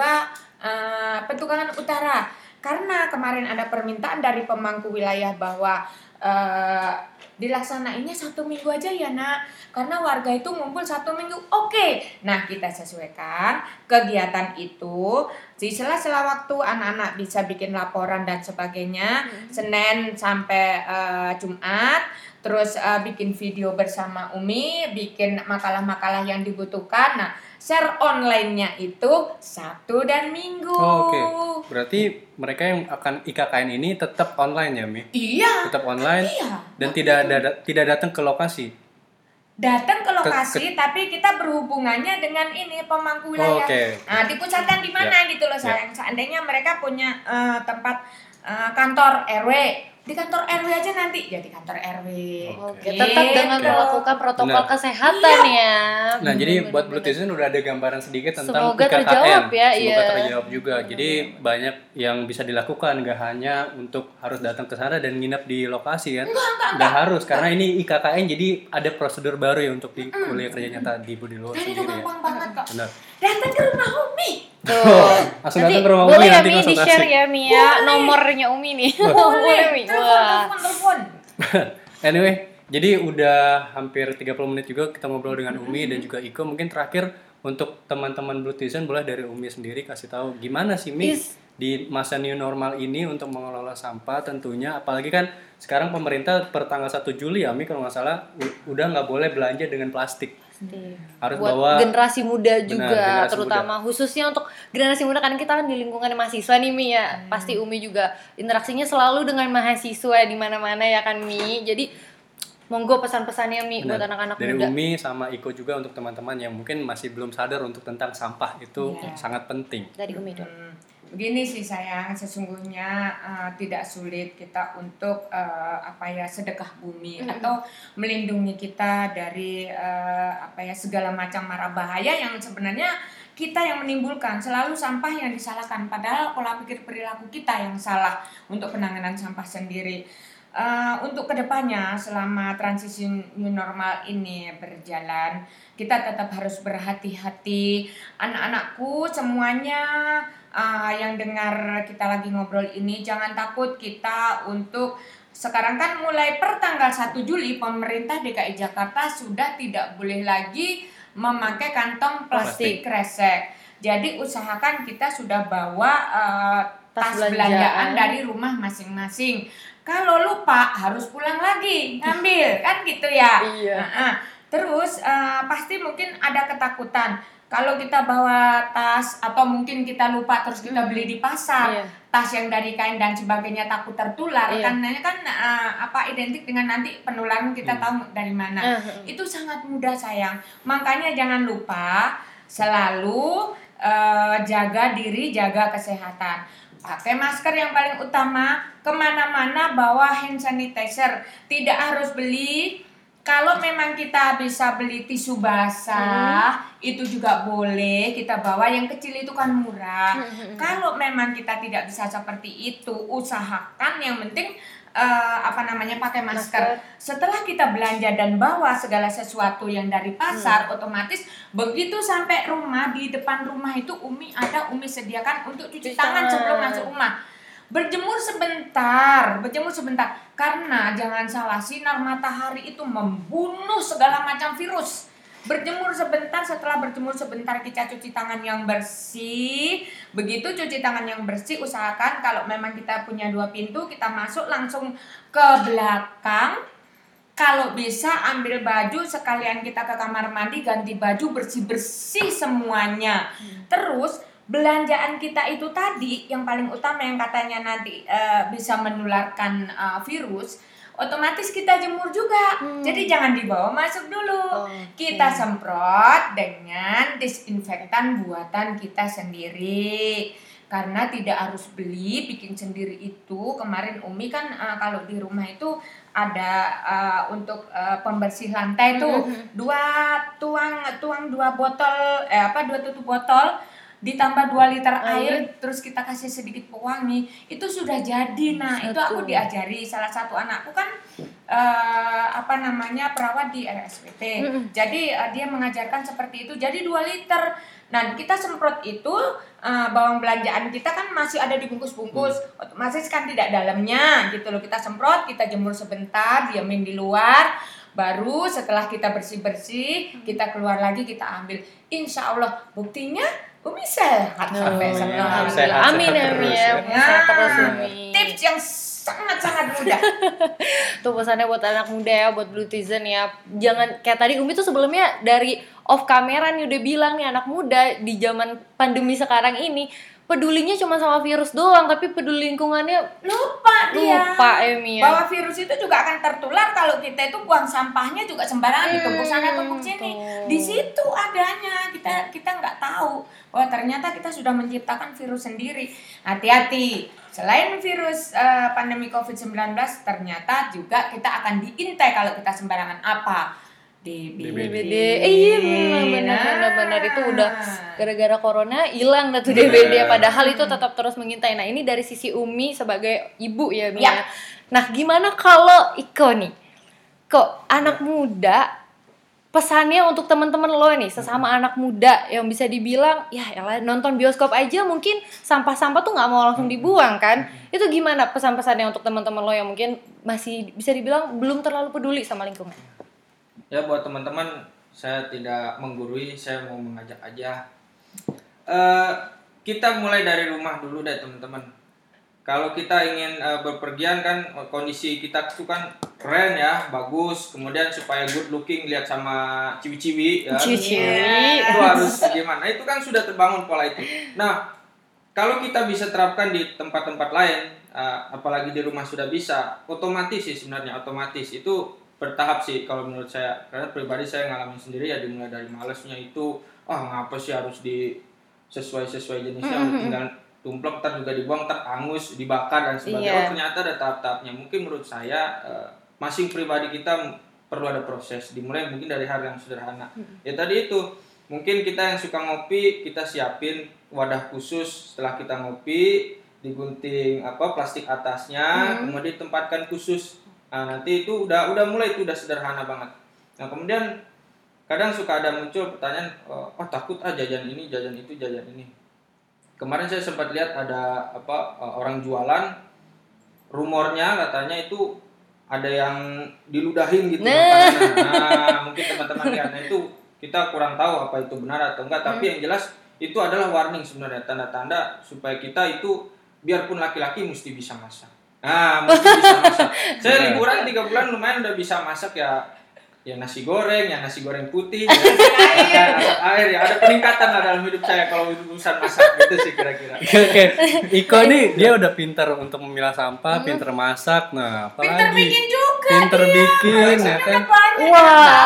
eh, Petukangan Utara. Karena kemarin ada permintaan dari pemangku wilayah bahwa eh, dilaksanainnya satu minggu aja ya nak. Karena warga itu ngumpul satu minggu. Oke. Nah kita sesuaikan kegiatan itu. Di sela-sela waktu anak-anak bisa bikin laporan dan sebagainya. Senin sampai eh, Jumat terus eh, bikin video bersama Umi bikin makalah-makalah yang dibutuhkan nah share online-nya itu Sabtu dan Minggu Oh, Oke, berarti mereka yang akan IKKN ini tetap online ya, Mi? iya Tetap online iya dan tidak ada tidak datang ke lokasi. datang ke lokasi tapi kita berhubungannya dengan ini pemangku wilayah. Oke. Nah, dipusatkan di mana gitu loh sayang. Seandainya mereka punya eh, tempat eh, kantor RW, di kantor RW aja nanti ya di kantor RW. Oke, tetap dengan Gitu. melakukan protokol Benar. kesehatan ya. Nah, jadi Benar, buat benar, Blue Tizen udah ada gambaran sedikit tentang Semoga IKKN. terjawab ya, Semoga iya. terjawab juga. Jadi banyak yang bisa dilakukan, nggak hanya untuk harus datang ke sana dan nginep di lokasi kan. Nggak harus, karena ini IKKN jadi ada prosedur baru ya untuk di kuliah kerja nyata di Budi itu sendiri ya. banget kok. Benar. Datang ke rumah Umi. Tuh. Langsung Nanti datang ke rumah boleh Umi ya nanti Mi konsultasi. di-share ya Mi ya nomornya Umi nih. boleh Mi. Telepon, Wah. telepon, telepon. anyway, jadi udah hampir 30 menit juga kita ngobrol dengan Umi dan juga Iko. Mungkin terakhir untuk teman-teman Blue Tizen boleh dari Umi sendiri kasih tahu gimana sih Mi Is- di masa new normal ini untuk mengelola sampah tentunya apalagi kan sekarang pemerintah per tanggal 1 Juli ya Mi kalau nggak salah u- udah nggak boleh belanja dengan plastik. Harus buat bawa generasi muda juga generasi terutama khususnya untuk generasi muda kan kita kan di lingkungan mahasiswa nih Mi ya Hmm. pasti Umi juga interaksinya selalu dengan mahasiswa di mana-mana ya kan Mi jadi monggo pesan-pesannya Mi buat Benar. anak-anak dari muda Umi sama Iko juga untuk teman-teman yang mungkin masih belum sadar untuk tentang sampah itu Iya. sangat penting. dari Umi dong Hmm, Begini sih sayang, sesungguhnya eh, tidak sulit kita untuk eh, apa ya sedekah bumi atau melindungi kita dari eh, apa ya segala macam mara bahaya yang sebenarnya kita yang menimbulkan. Selalu sampah yang disalahkan padahal pola pikir perilaku kita yang salah untuk penanganan sampah sendiri. Eh, untuk ke depannya selama transisi new normal ini berjalan kita tetap harus berhati-hati. Anak-anakku semuanya uh, yang dengar kita lagi ngobrol ini jangan takut kita untuk sekarang kan mulai per tanggal 1 Juli pemerintah DKI Jakarta sudah tidak boleh lagi memakai kantong plastik kresek. Jadi usahakan kita sudah bawa uh, Tas tas, belanjaan. belanjaan dari rumah masing-masing. Kalau lupa harus pulang lagi ngambil kan gitu ya. Iya. Nah, terus eh, pasti mungkin ada ketakutan kalau kita bawa tas atau mungkin kita lupa terus kita beli di pasar Iya. tas yang dari kain dan sebagainya takut tertular Iya. karena kan eh, apa identik dengan nanti penularan kita tahu dari mana. Eh, itu sangat mudah sayang. Makanya jangan lupa selalu eh, jaga diri jaga kesehatan. Pakai masker yang paling utama ke mana-mana bawa hand sanitizer. Tidak harus beli kalau memang kita bisa beli tisu basah itu juga boleh kita bawa yang kecil itu kan murah kalau memang kita tidak bisa seperti itu usahakan yang penting eh, apa namanya pakai masker. Setelah kita belanja dan bawa segala sesuatu yang dari pasar, otomatis begitu sampai rumah di depan rumah itu Umi ada Umi sediakan untuk cuci Cuci tangan tangan. sebelum masuk rumah. Berjemur sebentar, berjemur sebentar karena jangan salah sinar matahari itu membunuh segala macam virus. Berjemur sebentar, setelah berjemur sebentar kita cuci tangan yang bersih. Begitu cuci tangan yang bersih, usahakan kalau memang kita punya dua pintu, kita masuk langsung ke belakang. Kalau bisa ambil baju sekalian kita ke kamar mandi ganti baju bersih-bersih semuanya. Terus belanjaan kita itu tadi yang paling utama yang katanya nanti eh, bisa menularkan eh, virus, otomatis kita jemur juga. Jadi jangan dibawa masuk dulu. Oke. Kita semprot dengan disinfektan buatan kita sendiri. Karena tidak harus beli, bikin sendiri itu. Kemarin Umi kan eh, kalau di rumah itu ada eh, untuk eh, pembersih lantai tuh dua tuang tuang dua botol eh apa dua tutup botol ditambah 2 liter air terus kita kasih sedikit pewangi itu sudah jadi. Nah itu aku diajari salah satu anakku kan eh, apa namanya perawat di RSPT jadi eh, dia mengajarkan seperti itu. Jadi 2 liter. Nah kita semprot itu eh, bawang belanjaan kita kan masih ada di bungkus-bungkus otomatis kan tidak dalamnya gitu loh. Kita semprot kita jemur sebentar diamin di luar. Baru setelah kita bersih-bersih kita keluar lagi kita ambil. Insya Allah buktinya Umi sehat sampai Oh, sekarang. iya. Sehat, Amin sehat ya terus Mi ya. ya. Sehat terus Nah, Umi. tips yang sangat-sangat mudah Tuh pesannya buat anak muda ya, buat Blue Tizen ya. Jangan kayak tadi Umi tuh sebelumnya dari off kamera nih udah bilang nih anak muda di zaman pandemi sekarang ini pedulinya cuma sama virus doang tapi peduli lingkungannya lupa dia. Lupa Emi ya. bahwa virus itu juga akan tertular kalau kita itu buang sampahnya juga sembarangan ditumpuk sana tumpuk sini. di situ adanya. Kita kita nggak tahu. Bahwa ternyata kita sudah menciptakan virus sendiri. Hati-hati. Selain virus eh, pandemi covid-19 ternyata juga kita akan diintai kalau kita sembarangan apa DBD, DBD. Eh, iya benar benar benar itu udah gara-gara corona hilang dah tuh DBD padahal itu tetap terus mengintai. Nah, ini dari sisi Umi sebagai ibu ya, Mi. Ya. ya. Nah, gimana kalau Iko nih? Kok anak muda pesannya untuk teman-teman lo nih sesama anak muda yang bisa dibilang ya elah nonton bioskop aja mungkin sampah-sampah tuh nggak mau langsung dibuang kan itu gimana pesan-pesannya untuk teman-teman lo yang mungkin masih bisa dibilang belum terlalu peduli sama lingkungan Ya buat teman-teman, saya tidak menggurui, saya mau mengajak aja. Eh, kita mulai dari rumah dulu deh teman-teman. Kalau kita ingin eh, berpergian kan kondisi kita tuh kan keren ya, bagus. Kemudian supaya good looking lihat sama ciwi-ciwi ya. Ciwi-ciwi. Itu harus gimana? Itu kan sudah terbangun pola itu. Nah, kalau kita bisa terapkan di tempat-tempat lain, eh, apalagi di rumah sudah bisa, otomatis sih sebenarnya otomatis itu bertahap sih kalau menurut saya. Karena pribadi saya ngalamin sendiri ya dimulai dari malesnya itu, ah ngapa sih harus di sesuai sesuai jenisnya, udah tinggal tumplek ntar juga dibuang, ntar angus, dibakar dan sebagainya. Iya. Oh, ternyata ada tahap-tahapnya. Mungkin menurut saya eh, masing pribadi kita perlu ada proses. Dimulai mungkin dari hal yang sederhana. Ya tadi itu mungkin kita yang suka ngopi kita siapin wadah khusus setelah kita ngopi digunting apa plastik atasnya kemudian ditempatkan khusus nah, nanti itu udah udah mulai itu udah sederhana banget. Nah kemudian kadang suka ada muncul pertanyaan oh ah, takut ah jajan ini jajan itu jajan ini. Kemarin saya sempat lihat ada apa eh, orang jualan rumornya katanya itu ada yang diludahin gitu Nah. nah mungkin teman-teman nah itu kita kurang tahu apa itu benar atau enggak tapi yang jelas itu adalah warning sebenarnya tanda-tanda supaya kita itu biarpun laki-laki mesti bisa masak nah mesti bisa masak saya liburan tiga bulan lumayan udah bisa masak ya ya nasi goreng ya nasi goreng putih ya, masak air ya ada peningkatan lah dalam hidup saya kalau urusan masak gitu sih kira-kira Oke, Iko nih dia udah pintar untuk memilah sampah, pintar masak. Nah, apalagi pinter bikin juga pinter dia. bikin ya kan. banyak Wah.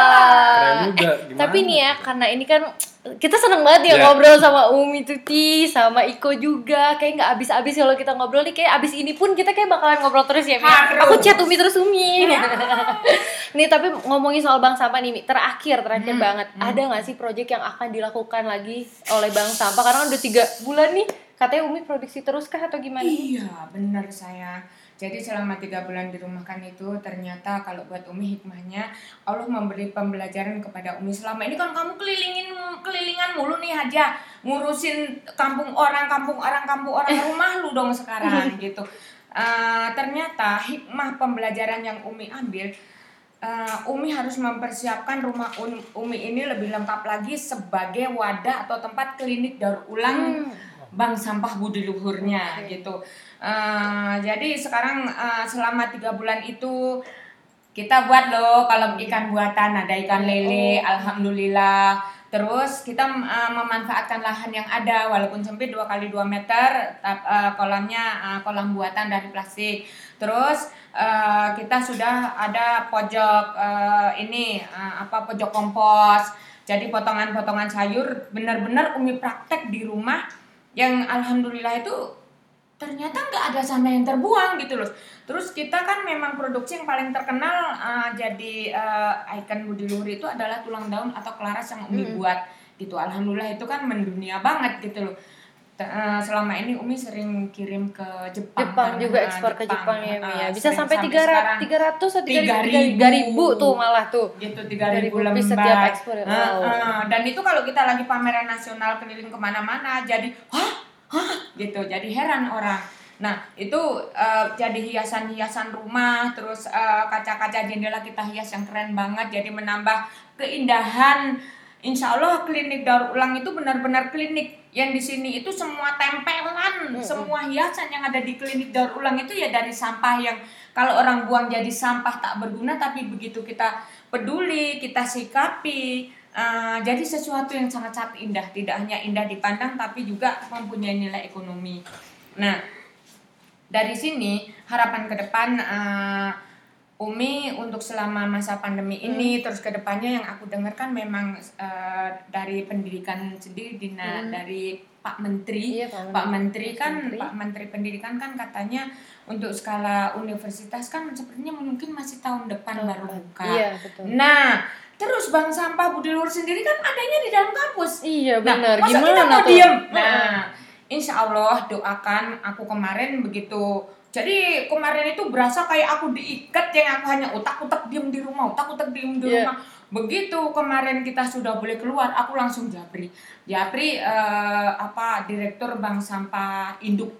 Keren juga. Gimana? Tapi nih ya, karena ini kan kita seneng banget ya Iya. ngobrol sama Umi Tuti, sama Iko juga. Kayak nggak habis-habis kalau kita ngobrol nih. Kayak abis ini pun kita kayak bakalan ngobrol terus ya, Mi. Harus. Aku chat Umi terus Umi. nih tapi ngomongin soal Bank Sampah nih, Mi. Terakhir, terakhir banget. Ada nggak sih proyek yang akan dilakukan lagi oleh Bank Sampah? Karena kan udah tiga bulan nih. Katanya Umi produksi terus kah atau gimana? Iya, benar saya. Jadi selama tiga bulan dirumahkan itu ternyata kalau buat Umi hikmahnya Allah memberi pembelajaran kepada Umi. Selama ini kan kamu kelilingin kelilingan mulu nih aja ngurusin kampung orang kampung orang kampung orang. Rumah lu dong sekarang gitu. Eh, ternyata hikmah pembelajaran yang Umi ambil eh, Umi harus mempersiapkan rumah Umi ini lebih lengkap lagi sebagai wadah atau tempat klinik daur ulang bank sampah budi luhurnya gitu. Eh, jadi sekarang eh, selama tiga bulan itu kita buat loh kalau ikan buatan ada ikan lele, alhamdulillah. Terus kita eh, memanfaatkan lahan yang ada walaupun sempit 2 kali 2 meter, tap- eh, kolamnya eh, kolam buatan dari plastik. Terus eh, kita sudah ada pojok eh, ini eh, apa pojok kompos. Jadi potongan-potongan sayur benar-benar Umi praktek di rumah yang alhamdulillah itu ternyata nggak ada sampah yang terbuang gitu loh. Terus kita kan memang produksi yang paling terkenal uh, jadi uh, ikon Budi Luhur itu adalah tulang daun atau kelaras yang Umi buat gitu. Alhamdulillah itu kan mendunia banget gitu loh. Uh, selama ini Umi sering kirim ke Jepang. Jepang kan, juga ekspor ke Jepang ya, ya. Bisa sampai tiga ratus atau tiga 3.000. ribu tuh malah tuh. gitu tiga 3.000 ribu lembar setiap ekspor ya. Dan itu kalau kita lagi pameran nasional keliling ke mana-mana jadi hah hah? Gitu. Jadi heran orang. Nah itu eh, jadi hiasan-hiasan rumah terus eh, kaca-kaca jendela kita hias yang keren banget jadi menambah keindahan. Insya Allah klinik daur ulang itu benar-benar klinik. Yang di sini itu semua tempelan, semua hiasan yang ada di klinik daur ulang itu ya dari sampah yang kalau orang buang jadi sampah tak berguna, tapi begitu kita peduli, kita sikapi, eh, jadi sesuatu yang sangat-sangat indah, tidak hanya indah dipandang tapi juga mempunyai nilai ekonomi. Nah, dari sini harapan ke depan eh, Umi untuk selama masa pandemi ini terus ke depannya yang aku dengarkan memang eh, dari pendidikan sendiri Dina dari Pak Menteri Iya, Pak Pak Menteri. Menteri kan Menteri. Pak Menteri Pendidikan kan katanya untuk skala universitas kan sepertinya mungkin masih tahun depan baru buka. Iya, betul. Nah, terus Bank Sampah Budi Luhur sendiri kan adanya di dalam kampus. Iya, Nah, benar. Gimana kita mau tuh? diem? Nah, insya Allah doakan aku kemarin begitu. Jadi kemarin itu berasa kayak aku diikat yang aku hanya utak-utak diem di rumah, utak-utak diem di Iya. rumah. Begitu kemarin kita sudah boleh keluar, aku langsung japri. Japri eh, apa direktur Bank Sampah Induk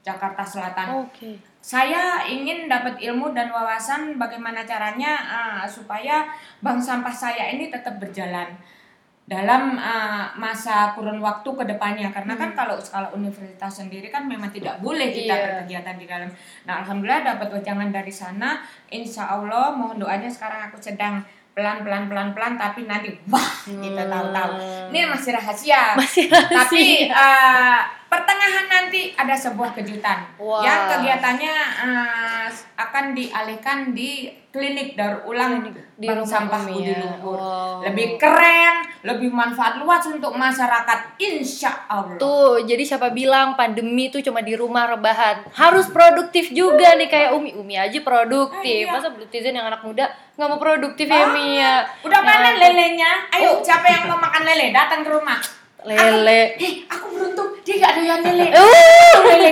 Jakarta Selatan Oke. Saya ingin dapat ilmu dan wawasan bagaimana caranya uh, supaya bank sampah saya ini tetap berjalan dalam uh, masa kurun waktu ke depannya karena kan kalau skala universitas sendiri kan memang tidak boleh kita Iya. berkegiatan di dalam. Nah alhamdulillah dapat wejangan dari sana. Insya Allah mohon doanya sekarang aku sedang pelan pelan pelan pelan tapi nanti wah kita tahu-tahu ini masih rahasia Masih tapi uh, pertengahan nanti ada sebuah kejutan Wah. yang kegiatannya uh, akan dialihkan di klinik daur ulang Di Bank rumah sampah Budi ya. Luhur Wow. lebih keren lebih manfaat luas untuk masyarakat insya Allah Tuh, jadi siapa bilang pandemi tuh cuma di rumah rebahan. Harus produktif juga nih kayak Umi. Umi aja produktif. Iya. Masa Blutizen yang anak muda nggak mau produktif ya, Mi ya? udah Ya panen ampun. lelenya ayo siapa yang mau makan lele datang ke rumah Lele. eh aku beruntung dia gak doyan lele Uh, lele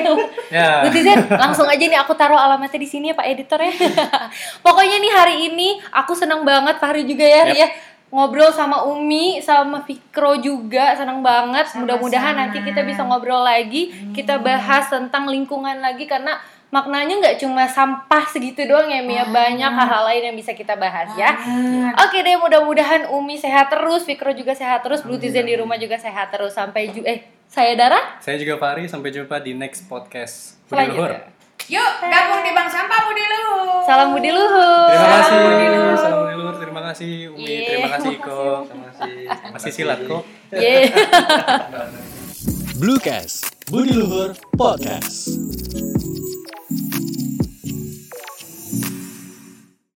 Ya. Blutizen, langsung aja nih aku taruh alamatnya di sini ya Pak Editor ya. Pokoknya nih hari ini aku senang banget Fahri juga ya, Ri, Yap. ya. Ngobrol sama Umi, sama Fikro juga, senang banget. Mudah-mudahan nanti kita bisa ngobrol lagi, kita bahas tentang lingkungan lagi karena maknanya nggak cuma sampah segitu doang ya, Mi ya. Banyak hal-hal lain yang bisa kita bahas ya. Oke deh, mudah-mudahan Umi sehat terus, Fikro juga sehat terus, Blutizen di rumah juga sehat terus. Sampai ju eh saya Dara Saya juga Fahri, sampai jumpa di next podcast Budi Luhur. selanjutnya. yuk gabung di bank sampah Budi Luhur Salam Budi Luhur. Terima Salam kasih. Budi Luhur. Salam Budi Luhur. Terima kasih Umi, Iya. terima kasih Iko. Terima kasih. Terima Masih kasih. silat kok. Yeay. Bluecast, Budi Luhur Podcast.